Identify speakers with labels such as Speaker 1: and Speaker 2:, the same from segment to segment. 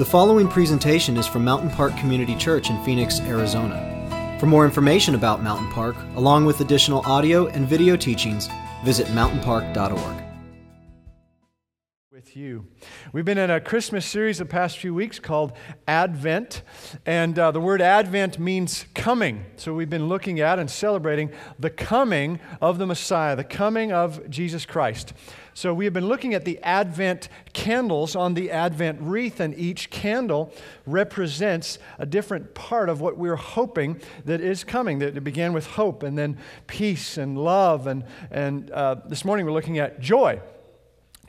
Speaker 1: The following presentation is from Mountain Park Community Church in Phoenix, Arizona. For more information about Mountain Park, along with additional audio and video teachings, visit mountainpark.org.
Speaker 2: You. We've been in a Christmas series the past few weeks called Advent, and uh, the word Advent means coming. So we've been looking at and celebrating the coming of the Messiah, the coming of Jesus Christ. So we have been looking at the Advent candles on the Advent wreath, and each candle represents a different part of what we're hoping that is coming. That it began with hope, and then peace and love, and, and uh, this morning we're looking at joy.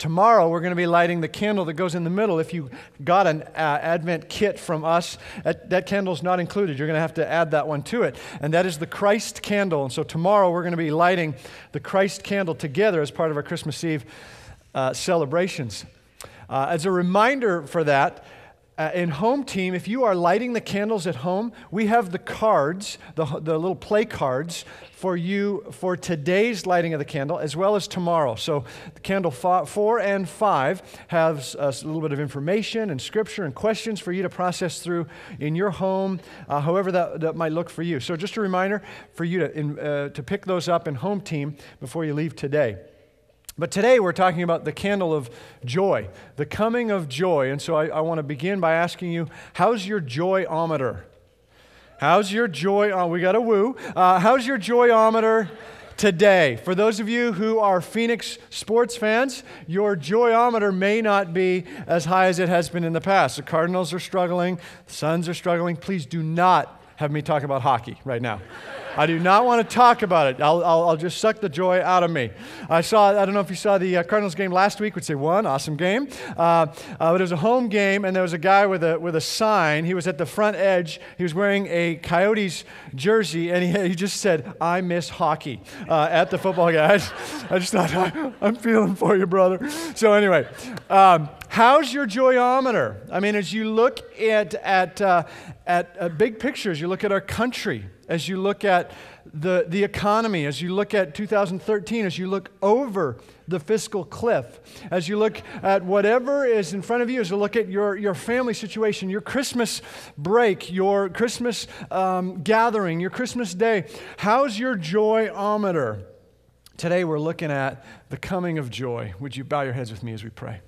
Speaker 2: Tomorrow, we're going to be lighting the candle that goes in the middle. If you got an uh, Advent kit from us, that, that candle's not included. You're going to have to add that one to it. And that is the Christ candle. And so tomorrow, we're going to be lighting the Christ candle together as part of our Christmas Eve uh, celebrations. Uh, as a reminder for that, uh, in home team, if you are lighting the candles at home, we have the cards, the, the little play cards for you for today's lighting of the candle as well as tomorrow. So, the candle four and five has a little bit of information and scripture and questions for you to process through in your home, uh, however that, that might look for you. So, just a reminder for you to, in, uh, to pick those up in home team before you leave today. But today we're talking about the candle of joy, the coming of joy. And so I, I want to begin by asking you, how's your joyometer? How's your joy? Oh, we got a woo. Uh, how's your joyometer today? For those of you who are Phoenix sports fans, your joyometer may not be as high as it has been in the past. The Cardinals are struggling, the Suns are struggling. Please do not have me talk about hockey right now. I do not want to talk about it. I'll, I'll, I'll, just suck the joy out of me. I saw, I don't know if you saw the uh, Cardinals game last week, which they won, awesome game. Uh, uh, but it was a home game, and there was a guy with a, with a sign. He was at the front edge. He was wearing a Coyotes jersey, and he, he just said, I miss hockey uh, at the football game. I just, thought, I, am feeling for you, brother. So, anyway. Um, How's your joyometer? I mean, as you look at, at, uh, at uh, big pictures, you look at our country, as you look at the, the economy, as you look at 2013, as you look over the fiscal cliff, as you look at whatever is in front of you, as you look at your, your family situation, your Christmas break, your Christmas um, gathering, your Christmas day, how's your joyometer? Today we're looking at the coming of joy. Would you bow your heads with me as we pray?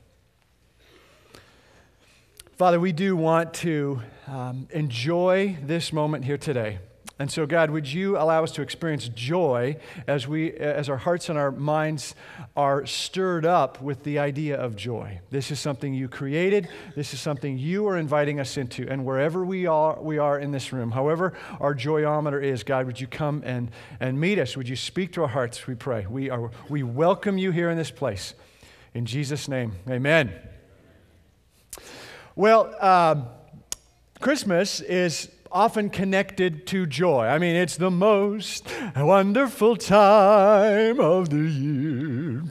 Speaker 2: Father, we do want to um, enjoy this moment here today. And so, God, would you allow us to experience joy as, we, as our hearts and our minds are stirred up with the idea of joy? This is something you created. This is something you are inviting us into. And wherever we are, we are in this room, however our joyometer is, God, would you come and, and meet us? Would you speak to our hearts, we pray? We, are, we welcome you here in this place. In Jesus' name, amen. Well, uh, Christmas is often connected to joy. I mean, it's the most wonderful time of the year.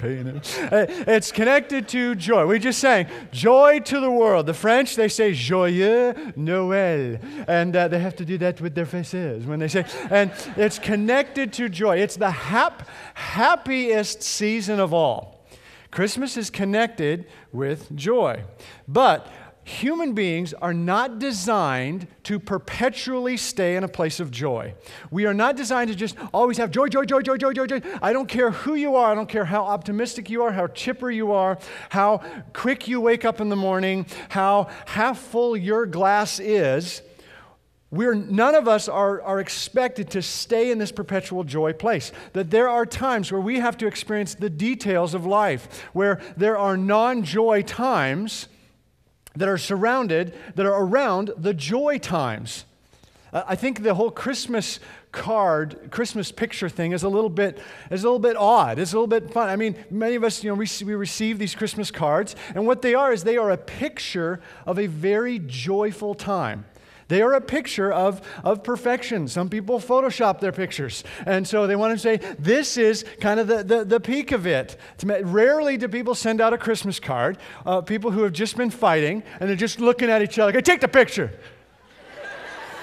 Speaker 2: Uh, it's connected to joy. We just sang joy to the world. The French, they say joyeux Noël. And uh, they have to do that with their faces when they say, and it's connected to joy. It's the hap- happiest season of all. Christmas is connected with joy. But human beings are not designed to perpetually stay in a place of joy. We are not designed to just always have joy, joy, joy, joy, joy, joy, joy. I don't care who you are. I don't care how optimistic you are, how chipper you are, how quick you wake up in the morning, how half full your glass is. We're, none of us are, are expected to stay in this perpetual joy place. That there are times where we have to experience the details of life, where there are non joy times that are surrounded, that are around the joy times. I think the whole Christmas card, Christmas picture thing is a little bit is a little bit odd. It's a little bit fun. I mean, many of us, you know, we, we receive these Christmas cards, and what they are is they are a picture of a very joyful time. They are a picture of, of perfection. Some people Photoshop their pictures. And so they want to say, this is kind of the, the, the peak of it. Rarely do people send out a Christmas card, uh, people who have just been fighting, and they're just looking at each other, like, take the picture.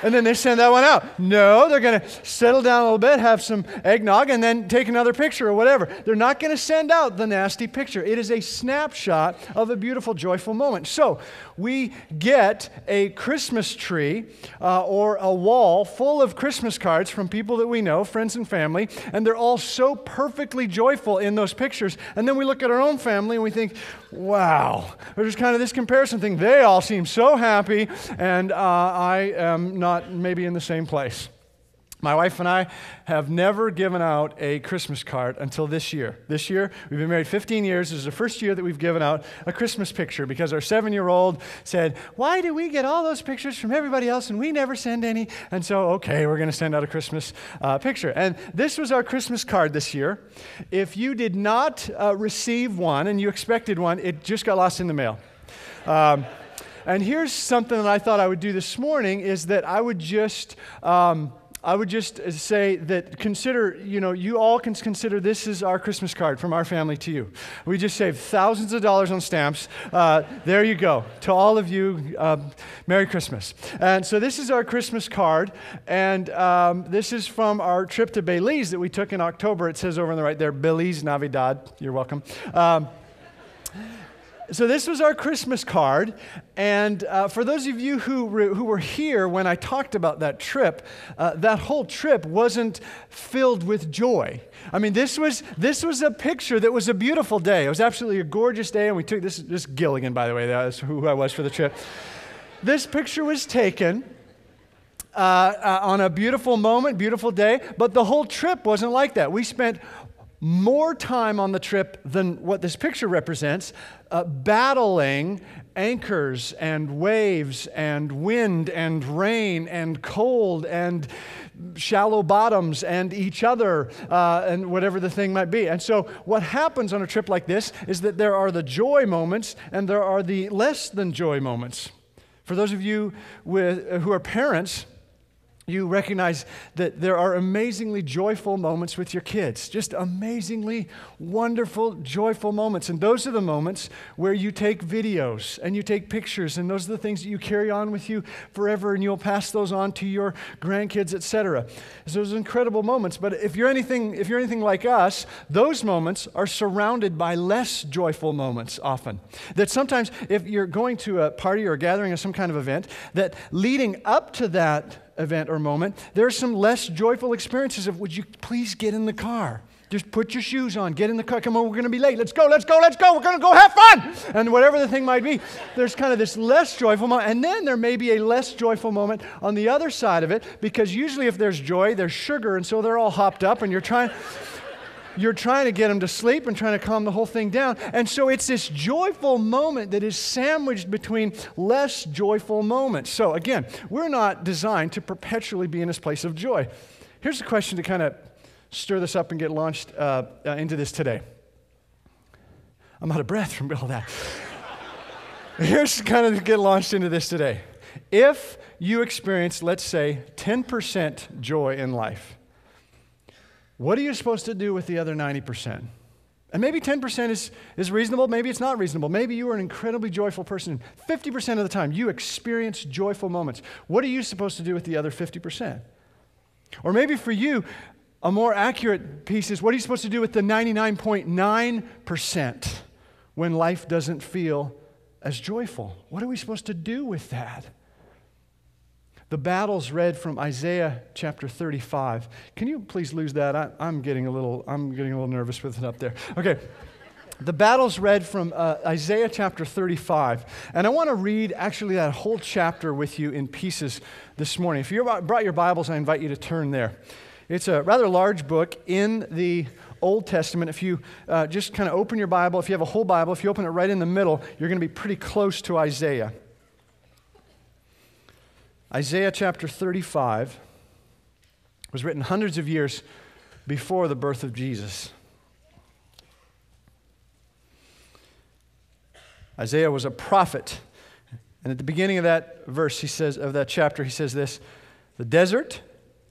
Speaker 2: And then they send that one out. No, they're going to settle down a little bit, have some eggnog, and then take another picture or whatever. They're not going to send out the nasty picture. It is a snapshot of a beautiful, joyful moment. So we get a Christmas tree uh, or a wall full of Christmas cards from people that we know, friends and family, and they're all so perfectly joyful in those pictures. And then we look at our own family and we think, wow, there's kind of this comparison thing. They all seem so happy, and uh, I am not not maybe in the same place. My wife and I have never given out a Christmas card until this year. This year, we've been married 15 years. This is the first year that we've given out a Christmas picture because our seven year old said, Why do we get all those pictures from everybody else and we never send any? And so, okay, we're going to send out a Christmas uh, picture. And this was our Christmas card this year. If you did not uh, receive one and you expected one, it just got lost in the mail. Um, and here's something that I thought I would do this morning is that I would just. Um, I would just say that consider, you know, you all can consider this is our Christmas card from our family to you. We just saved thousands of dollars on stamps. Uh, there you go. To all of you, uh, Merry Christmas. And so this is our Christmas card. And um, this is from our trip to Belize that we took in October. It says over on the right there, Belize Navidad. You're welcome. Um, so this was our Christmas card, and uh, for those of you who, re- who were here when I talked about that trip, uh, that whole trip wasn't filled with joy. I mean, this was, this was a picture that was a beautiful day. It was absolutely a gorgeous day, and we took this, this Gilligan, by the way, that's who I was for the trip. This picture was taken. Uh, uh, on a beautiful moment, beautiful day, but the whole trip wasn't like that. We spent more time on the trip than what this picture represents, uh, battling anchors and waves and wind and rain and cold and shallow bottoms and each other uh, and whatever the thing might be. And so, what happens on a trip like this is that there are the joy moments and there are the less than joy moments. For those of you with, who are parents, you recognize that there are amazingly joyful moments with your kids. Just amazingly wonderful, joyful moments. And those are the moments where you take videos and you take pictures, and those are the things that you carry on with you forever, and you'll pass those on to your grandkids, etc. So those incredible moments. But if you're anything, if you're anything like us, those moments are surrounded by less joyful moments often. That sometimes if you're going to a party or a gathering or some kind of event, that leading up to that event or moment, there are some less joyful experiences of, would you please get in the car? Just put your shoes on, get in the car. Come on, we're going to be late. Let's go, let's go, let's go. We're going to go have fun. And whatever the thing might be, there's kind of this less joyful moment. And then there may be a less joyful moment on the other side of it because usually if there's joy, there's sugar. And so they're all hopped up and you're trying you're trying to get them to sleep and trying to calm the whole thing down. And so it's this joyful moment that is sandwiched between less joyful moments. So again, we're not designed to perpetually be in this place of joy. Here's a question to kind of stir this up and get launched uh, uh, into this today. I'm out of breath from all that. Here's kind of to get launched into this today. If you experience, let's say, 10% joy in life, what are you supposed to do with the other 90%? And maybe 10% is, is reasonable, maybe it's not reasonable. Maybe you are an incredibly joyful person. 50% of the time, you experience joyful moments. What are you supposed to do with the other 50%? Or maybe for you, a more accurate piece is what are you supposed to do with the 99.9% when life doesn't feel as joyful? What are we supposed to do with that? The battles read from Isaiah chapter 35. Can you please lose that? I, am getting a little, I'm getting a little nervous with it up there. Okay. The battles read from uh, Isaiah chapter 35. And I want to read actually that whole chapter with you in pieces this morning. If you brought your Bibles, I invite you to turn there. It's a rather large book in the Old Testament. If you uh, just kind of open your Bible, if you have a whole Bible, if you open it right in the middle, you're going to be pretty close to Isaiah. Isaiah chapter 35 was written hundreds of years before the birth of Jesus. Isaiah was a prophet. And at the beginning of that verse, he says, of that chapter, he says this The desert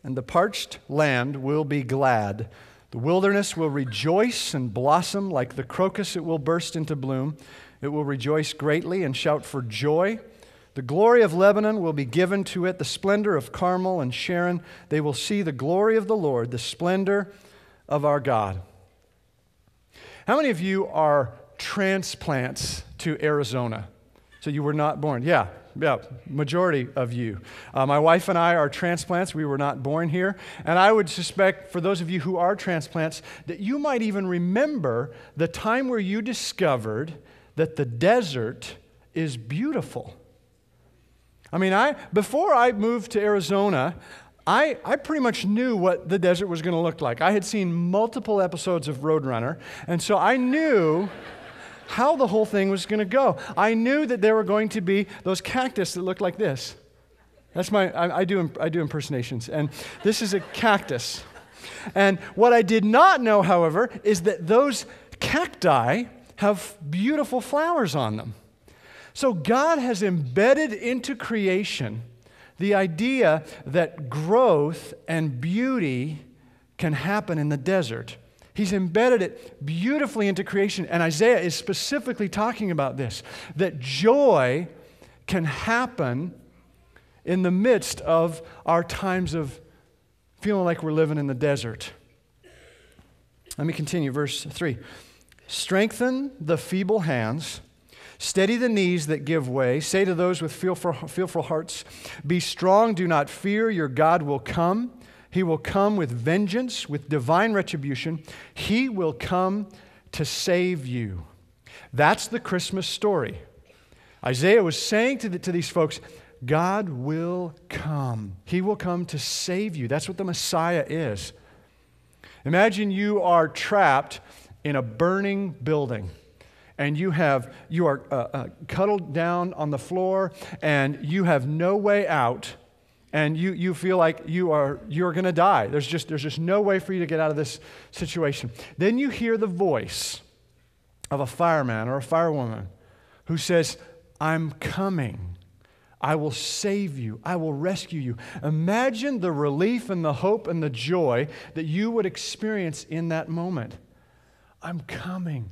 Speaker 2: and the parched land will be glad. The wilderness will rejoice and blossom like the crocus, it will burst into bloom. It will rejoice greatly and shout for joy. The glory of Lebanon will be given to it, the splendor of Carmel and Sharon. They will see the glory of the Lord, the splendor of our God. How many of you are transplants to Arizona? So you were not born. Yeah, yeah, majority of you. Uh, my wife and I are transplants. We were not born here. And I would suspect, for those of you who are transplants, that you might even remember the time where you discovered that the desert is beautiful. I mean, I, before I moved to Arizona, I, I pretty much knew what the desert was going to look like. I had seen multiple episodes of Roadrunner, and so I knew how the whole thing was going to go. I knew that there were going to be those cactus that looked like this. That's my, I, I, do, I do impersonations, and this is a cactus. And what I did not know, however, is that those cacti have beautiful flowers on them. So God has embedded into creation the idea that growth and beauty can happen in the desert. He's embedded it beautifully into creation. And Isaiah is specifically talking about this that joy can happen in the midst of our times of feeling like we're living in the desert. Let me continue, verse 3. Strengthen the feeble hands, steady the knees that give way. Say to those with fearful, fearful hearts, Be strong, do not fear, your God will come. He will come with vengeance, with divine retribution. He will come to save you. That's the Christmas story. Isaiah was saying to, the, to these folks, God will come. He will come to save you. That's what the Messiah is. Imagine you are trapped in a burning building and you have you are uh, uh, cuddled down on the floor and you have no way out and you, you feel like you are you're going to die. There's just there's just no way for you to get out of this situation. Then you hear the voice of a fireman or a firewoman who says i'm coming. I will save you. I will rescue you. Imagine the relief and the hope and the joy that you would experience in that moment. I'm coming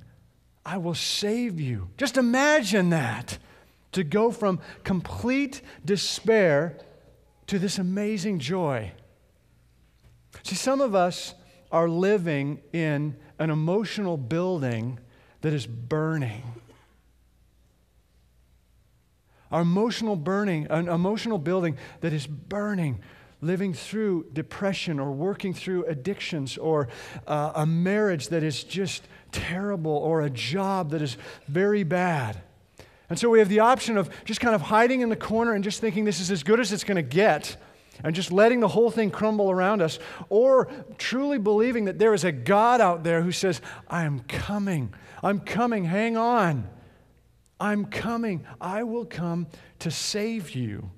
Speaker 2: i will save you just imagine that to go from complete despair to this amazing joy. See, some of us are living in an emotional building that is burning. Our emotional burning, an emotional building that is burning, living through depression or working through addictions or uh, a marriage that is just terrible or a job that is very bad. And so we have the option of just kind of hiding in the corner and just thinking this is as good as it's going to get and just letting the whole thing crumble around us, or truly believing that there is a God out there who says, I am coming. I'm coming. Hang on. I'm coming. I will come to save you.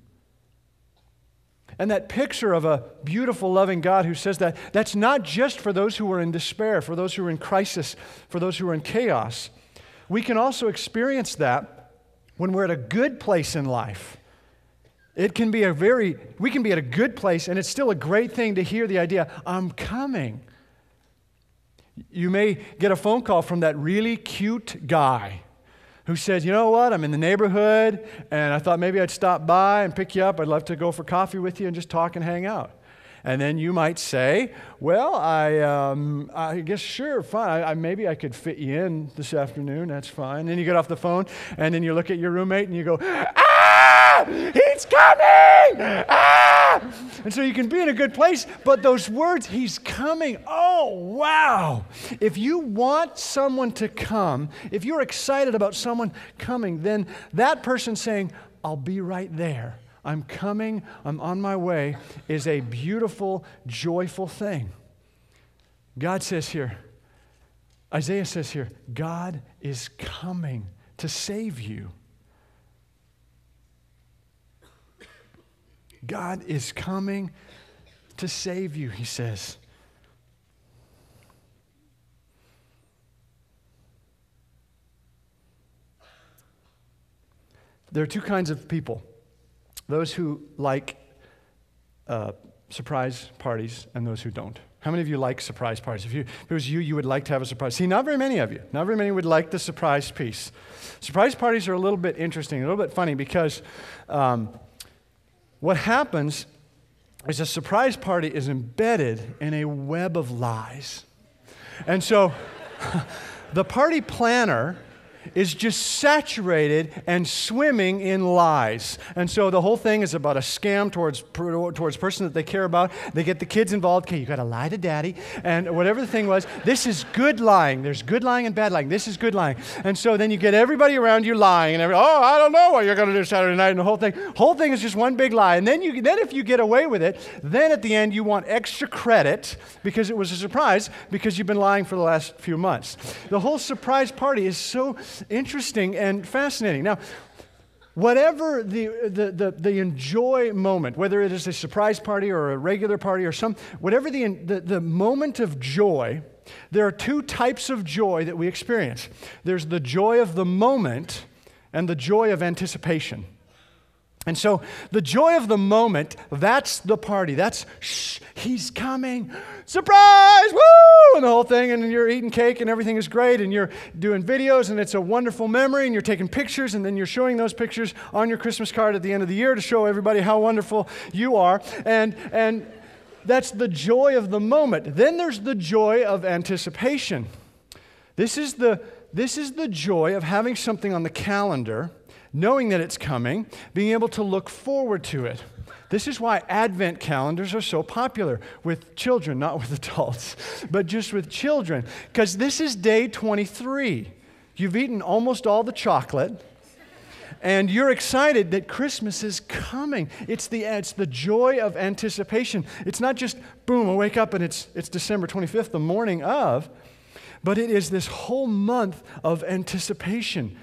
Speaker 2: And that picture of a beautiful, loving God who says that, that's not just for those who are in despair, for those who are in crisis, for those who are in chaos. We can also experience that when we're at a good place in life. It can be a very, we can be at a good place, and it's still a great thing to hear the idea, I'm coming. You may get a phone call from that really cute guy who says, You know what? I'm in the neighborhood, and I thought maybe I'd stop by and pick you up. I'd love to go for coffee with you and just talk and hang out. And then you might say, Well, I, um, I guess, sure, fine. I, I, maybe I could fit you in this afternoon. That's fine. Then you get off the phone, and then you look at your roommate and you go, He's coming! Ah! And so you can be in a good place, but those words, he's coming, oh, wow. If you want someone to come, if you're excited about someone coming, then that person saying, I'll be right there I'm coming, I'm on my way, is a beautiful, joyful thing. God says here, Isaiah says here, God is coming to save you. God is coming to save you, he says. There are two kinds of people those who like uh, surprise parties and those who don't. How many of you like surprise parties? If, you, if it was you, you would like to have a surprise. See, not very many of you. Not very many would like the surprise piece. Surprise parties are a little bit interesting, a little bit funny because um, what happens is a surprise party is embedded in a web of lies. And so the party planner is just saturated and swimming in lies. And so the whole thing is about a scam towards towards person that they care about. They get the kids involved. Okay, you got to lie to daddy, and whatever the thing was. This is good lying. There's good lying and bad lying. This is good lying. And so then you get everybody around you lying, and every, oh, I don't know what you're going to do Saturday night, and the whole thing. Whole thing is just one big lie. And then you then if you get away with it, then at the end you want extra credit because it was a surprise because you've been lying for the last few months. The whole surprise party is so interesting and fascinating. Now, whatever the, the, the, the, enjoy moment, whether it is a surprise party or a regular party or some, whatever the, the, the moment of joy, there are two types of joy that we experience there's the joy of the moment and the joy of anticipation. And so the joy of the moment, that's the party. That's, shh, he's coming. Surprise! Woo! And the whole thing, and you're eating cake and everything is great, and you're doing videos, and it's a wonderful memory, and you're taking pictures, and then you're showing those pictures on your Christmas card at the end of the year to show everybody how wonderful you are. And, and that's the joy of the moment. Then there's the joy of anticipation. This is the, this is the joy of having something on the calendar knowing that it's coming, being able to look forward to it. This is why Advent calendars are so popular with children, not with adults, but just with children, because this is day 23. You've eaten almost all the chocolate. And you're excited that Christmas is coming. It's the, it's the joy of anticipation. It's not just, boom, I wake up and it's, it's December 25th, the morning of, but it is this whole month of anticipation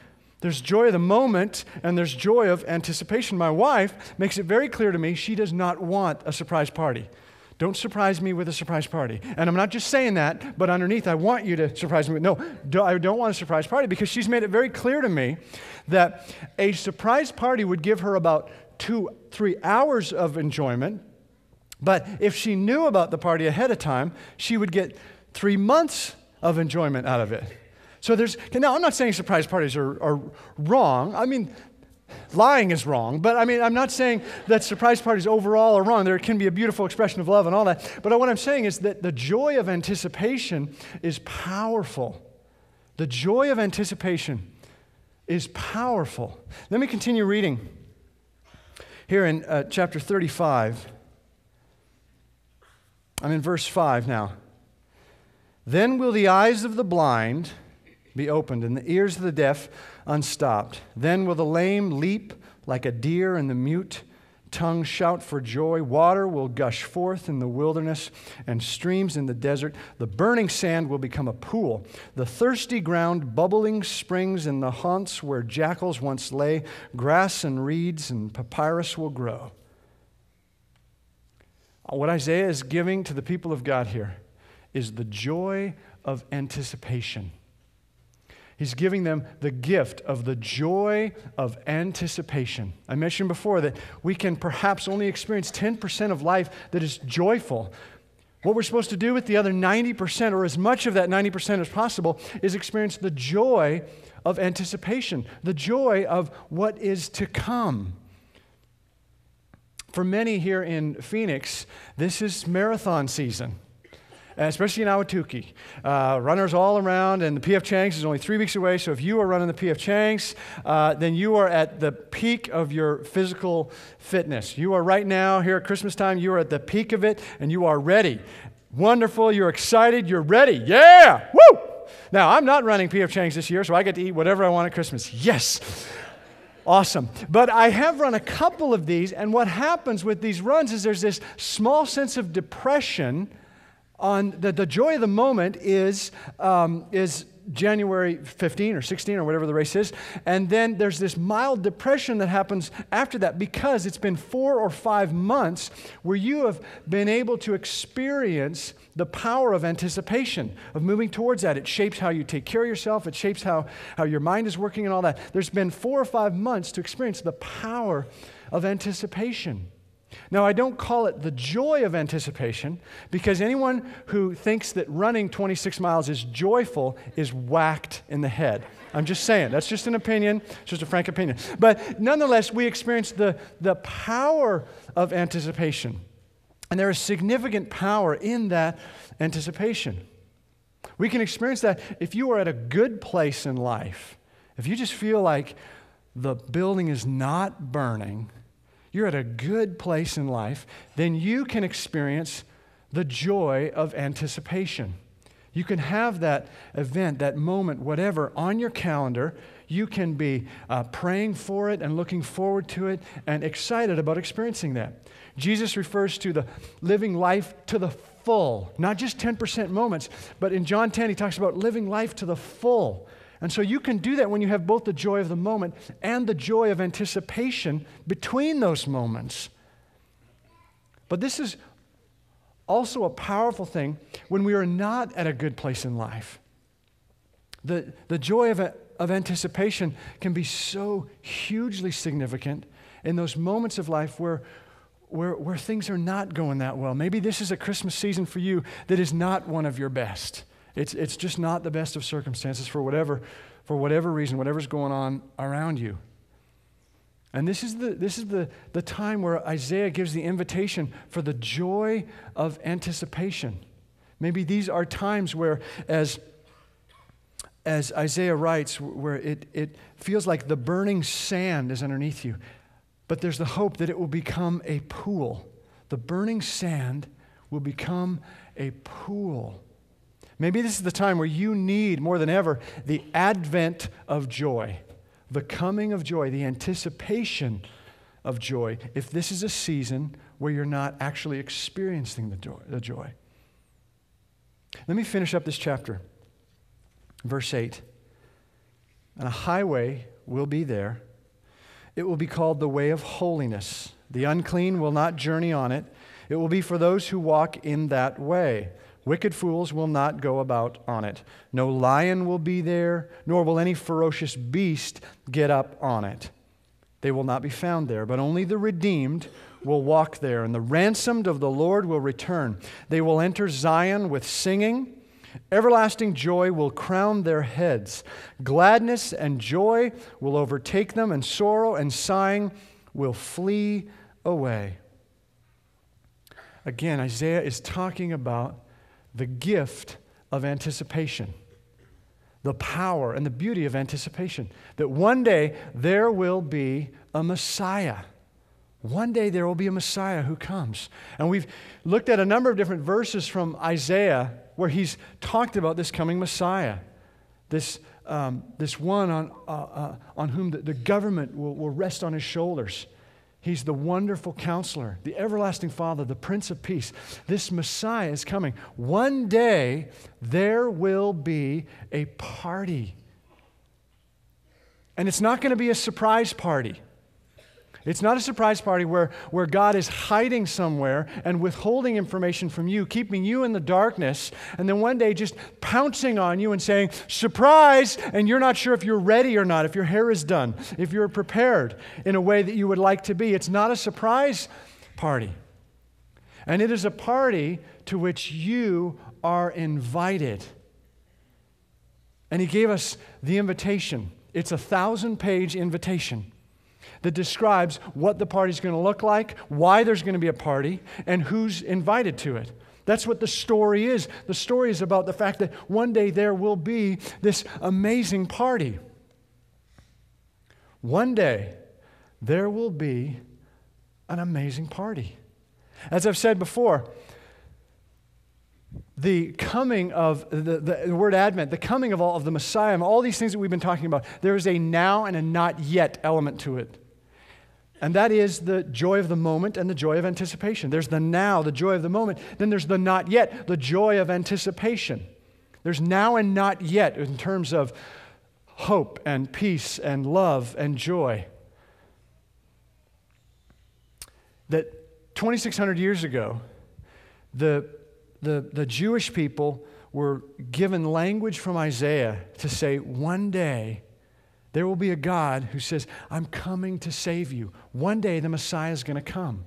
Speaker 2: there's joy of the moment and there's joy of anticipation. My wife makes it very clear to me she does not want a surprise party. Don't surprise me with a surprise party. And I'm not just saying that, but underneath, I want you to surprise me with, no, I don't want a surprise party because she's made it very clear to me that a surprise party would give her about two, three hours of enjoyment. But if she knew about the party ahead of time, she would get three months of enjoyment out of it. So there's, now I'm not saying surprise parties are, are wrong. I mean, lying is wrong, but I mean, I'm not saying that surprise parties overall are wrong. There can be a beautiful expression of love and all that. But what I'm saying is that the joy of anticipation is powerful. The joy of anticipation is powerful. Let me continue reading here in uh, chapter 35. I'm in verse 5 now. Then will the eyes of the blind be opened, and the ears of the deaf unstopped. Then will the lame leap like a deer, and the mute tongue shout for joy. Water will gush forth in the wilderness, and streams in the desert. The burning sand will become a pool. The thirsty ground, bubbling springs in the haunts where jackals once lay. Grass and reeds and papyrus will grow. What Isaiah is giving to the people of God here is the joy of anticipation. He's giving them the gift of the joy of anticipation. I mentioned before that we can perhaps only experience 10% of life that is joyful. What we're supposed to do with the other 90%, or as much of that 90% as possible, is experience the joy of anticipation, the joy of what is to come. For many here in Phoenix, this is marathon season especially in Ahwatukee. Uh, runners all around, and the PF Chang's is only three weeks away. So if you are running the PF Chang's, uh, then you are at the peak of your physical fitness. You are right now here at Christmas time. You are at the peak of it, and you are ready. Wonderful. You're excited. You're ready. Yeah. Woo! Now I'm not running PF Chang's this year, so I get to eat whatever I want at Christmas. Yes. Awesome. But I have run a couple of these, and what happens with these runs is there's this small sense of depression on the, the joy of the moment is, um, is January 15 or 16 or whatever the race is. And then there's this mild depression that happens after that because it's been four or five months where you have been able to experience the power of anticipation, of moving towards that. It shapes how you take care of yourself, it shapes how, how your mind is working and all that. There's been four or five months to experience the power of anticipation. Now, I don't call it the joy of anticipation because anyone who thinks that running 26 miles is joyful is whacked in the head. I'm just saying, that's just an opinion, it's just a frank opinion. But nonetheless, we experience the, the power of anticipation. And there is significant power in that anticipation. We can experience that if you are at a good place in life, if you just feel like the building is not burning, you're at a good place in life, then you can experience the joy of anticipation. You can have that event, that moment, whatever, on your calendar. You can be uh, praying for it and looking forward to it and excited about experiencing that. Jesus refers to the living life to the full, not just 10% moments, but in John 10, he talks about living life to the full. And so you can do that when you have both the joy of the moment and the joy of anticipation between those moments. But this is also a powerful thing when we are not at a good place in life. The, the joy of, a, of anticipation can be so hugely significant in those moments of life where, where, where things are not going that well. Maybe this is a Christmas season for you that is not one of your best. It's, it's just not the best of circumstances for whatever, for whatever reason, whatever's going on around you. And this is, the, this is the, the time where Isaiah gives the invitation for the joy of anticipation. Maybe these are times where, as, as Isaiah writes, where it, it feels like the burning sand is underneath you, but there's the hope that it will become a pool. The burning sand will become a pool. Maybe this is the time where you need more than ever the advent of joy, the coming of joy, the anticipation of joy, if this is a season where you're not actually experiencing the joy. The joy. Let me finish up this chapter. Verse 8. And a highway will be there. It will be called the way of holiness. The unclean will not journey on it. It will be for those who walk in that way. Wicked fools will not go about on it. No lion will be there, nor will any ferocious beast get up on it. They will not be found there, but only the redeemed will walk there, and the ransomed of the Lord will return. They will enter Zion with singing. Everlasting joy will crown their heads. Gladness and joy will overtake them, and sorrow and sighing will flee away. Again, Isaiah is talking about the gift of anticipation, the power and the beauty of anticipation. That one day there will be a Messiah. One day there will be a Messiah who comes. And we've looked at a number of different verses from Isaiah where he's talked about this coming Messiah, this, um, this one on, uh, uh, on whom the, the government will, will rest on his shoulders. He's the wonderful counselor, the everlasting Father, the Prince of Peace. This Messiah is coming. One day there will be a party. And it's not going to be a surprise party. It's not a surprise party where, where God is hiding somewhere and withholding information from you, keeping you in the darkness, and then one day just pouncing on you and saying, Surprise! And you're not sure if you're ready or not, if your hair is done, if you're prepared in a way that you would like to be. It's not a surprise party. And it is a party to which you are invited. And He gave us the invitation. It's a thousand page invitation that describes what the party's going to look like, why there's going to be a party, and who's invited to it. That's what the story is. The story is about the fact that one day there will be this amazing party. One day there will be an amazing party. As I've said before, the coming of the, the, word Advent, the coming of all of the Messiah, and all these things that we've been talking about, there is a now and a not yet element to it. And that is the joy of the moment and the joy of anticipation. There's the now, the joy of the moment. Then there's the not yet, the joy of anticipation. There's now and not yet in terms of hope and peace and love and joy. That 2,600 years ago, the, the, the Jewish people were given language from Isaiah to say, one day there will be a God who says, I'm coming to save you. One day the Messiah is going to come.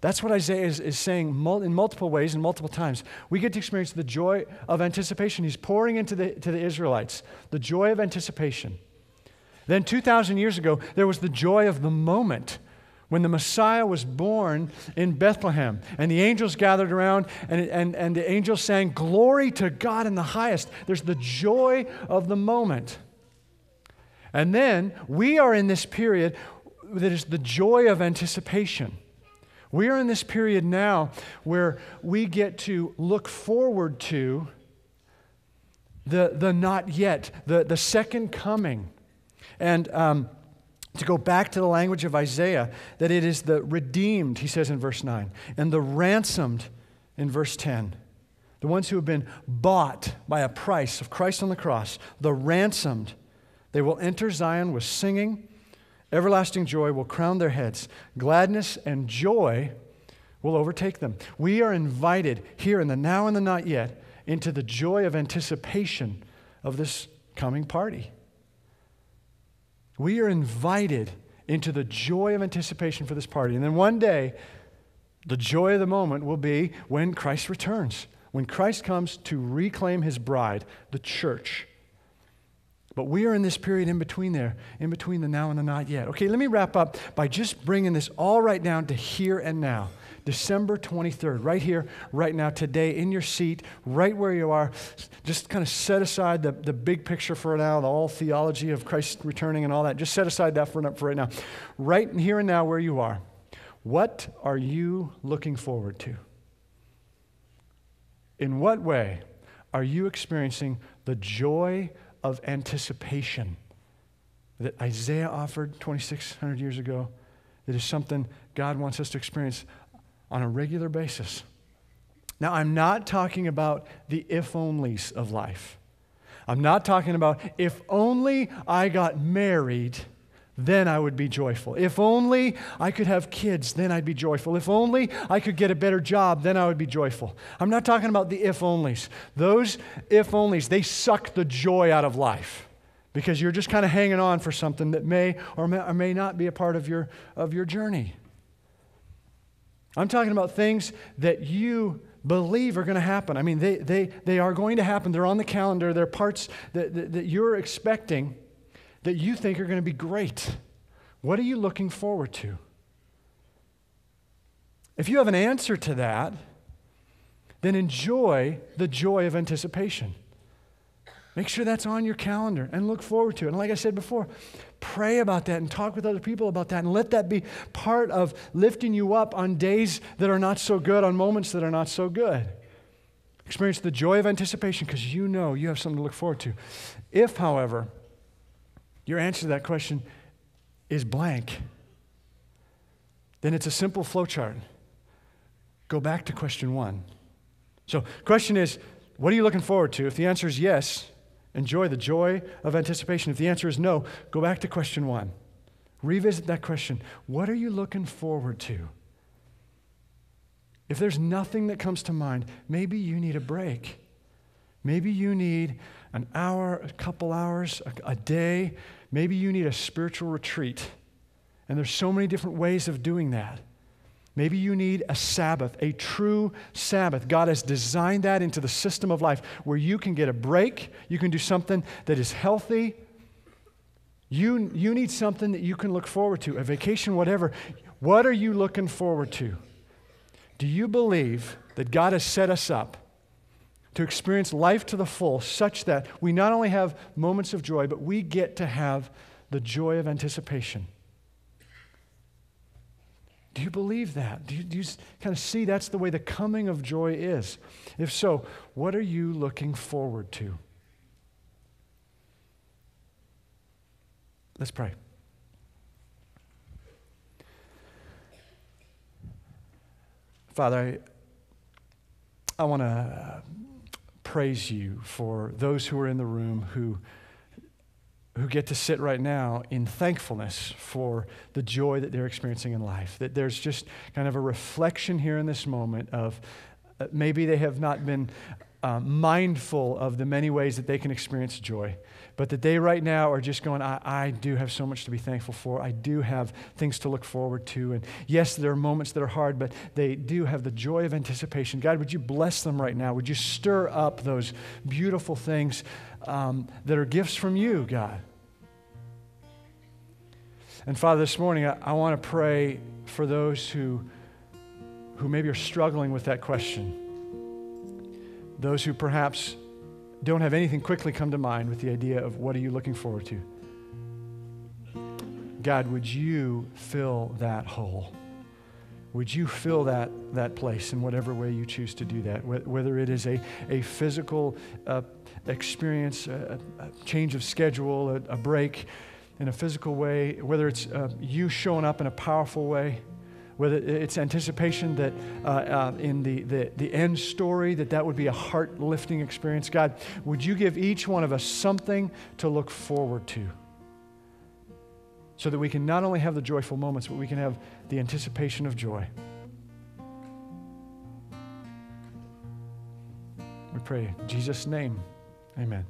Speaker 2: That's what Isaiah is, is saying in multiple ways and multiple times. We get to experience the joy of anticipation. He's pouring into the, to the Israelites the joy of anticipation. Then, 2,000 years ago, there was the joy of the moment when the Messiah was born in Bethlehem. And the angels gathered around, and, and, and the angels sang, Glory to God in the highest. There's the joy of the moment. And then we are in this period that is the joy of anticipation. We are in this period now where we get to look forward to the, the not yet, the, the second coming. And um, to go back to the language of Isaiah, that it is the redeemed, he says in verse 9, and the ransomed in verse 10. The ones who have been bought by a price of Christ on the cross, the ransomed, they will enter Zion with singing Everlasting joy will crown their heads. Gladness and joy will overtake them. We are invited here in the now and the not yet into the joy of anticipation of this coming party. We are invited into the joy of anticipation for this party. And then one day, the joy of the moment will be when Christ returns, when Christ comes to reclaim his bride, the church. But we are in this period in between there, in between the now and the not yet. Okay, let me wrap up by just bringing this all right down to here and now. December 23rd, right here, right now, today, in your seat, right where you are. Just kind of set aside the, the big picture for now, the all theology of Christ returning and all that. Just set aside that for, for right now. Right here and now, where you are, what are you looking forward to? In what way are you experiencing the joy of anticipation that Isaiah offered 2,600 years ago, that is something God wants us to experience on a regular basis. Now, I'm not talking about the if onlys of life. I'm not talking about if only I got married, then I would be joyful. If only I could have kids, then I'd be joyful. If only I could get a better job, then I would be joyful. I'm not talking about the if onlys. Those if onlys, they suck the joy out of life because you're just kind of hanging on for something that may or may, or may not be a part of your, of your journey. I'm talking about things that you believe are going to happen. I mean, they, they, they are going to happen. They're on the calendar. They're parts that, that, that you're expecting that you think are going to be great. What are you looking forward to? If you have an answer to that, then enjoy the joy of anticipation. Make sure that's on your calendar and look forward to it. And like I said before, pray about that and talk with other people about that and let that be part of lifting you up on days that are not so good, on moments that are not so good. Experience the joy of anticipation because you know you have something to look forward to. If, however, your answer to that question is blank, then it's a simple flowchart. Go back to question one. So, question is, what are you looking forward to? If the answer is yes, enjoy the joy of anticipation. If the answer is no, go back to question one. Revisit that question. What are you looking forward to? If there's nothing that comes to mind, maybe you need a break. Maybe you need an hour, a couple hours, a, a day. Maybe you need a spiritual retreat. And there's so many different ways of doing that. Maybe you need a Sabbath, a true Sabbath. God has designed that into the system of life where you can get a break, you can do something that is healthy. You, you need something that you can look forward to, a vacation, whatever. What are you looking forward to? Do you believe that God has set us up to experience life to the full, such that we not only have moments of joy, but we get to have the joy of anticipation. Do you believe that? Do you, do you kind of see that's the way the coming of joy is? If so, what are you looking forward to? Let's pray. Father, I, I want to uh, praise you for those who are in the room who, who get to sit right now in thankfulness for the joy that they're experiencing in life. That there's just kind of a reflection here in this moment of uh, maybe they have not been uh, mindful of the many ways that they can experience joy. but that they right now are just going, I, I do have so much to be thankful for. I do have things to look forward to. And yes, there are moments that are hard, but they do have the joy of anticipation. God, would you bless them right now? Would you stir up those beautiful things um, that are gifts from you, God? And Father, this morning I, I want to pray for those who, who maybe are struggling with that question. Those who perhaps don't have anything quickly come to mind with the idea of what are you looking forward to? God, would you fill that hole? Would you fill that, that place in whatever way you choose to do that? Whether it is a, a physical uh, experience, a, a, change of schedule, a, a, break in a physical way, whether it's uh, you showing up in a powerful way, whether it's anticipation that uh, uh, in the, the, the end story that that would be a heart-lifting experience god would you give each one of us something to look forward to so that we can not only have the joyful moments but we can have the anticipation of joy. We pray in jesus name. Amen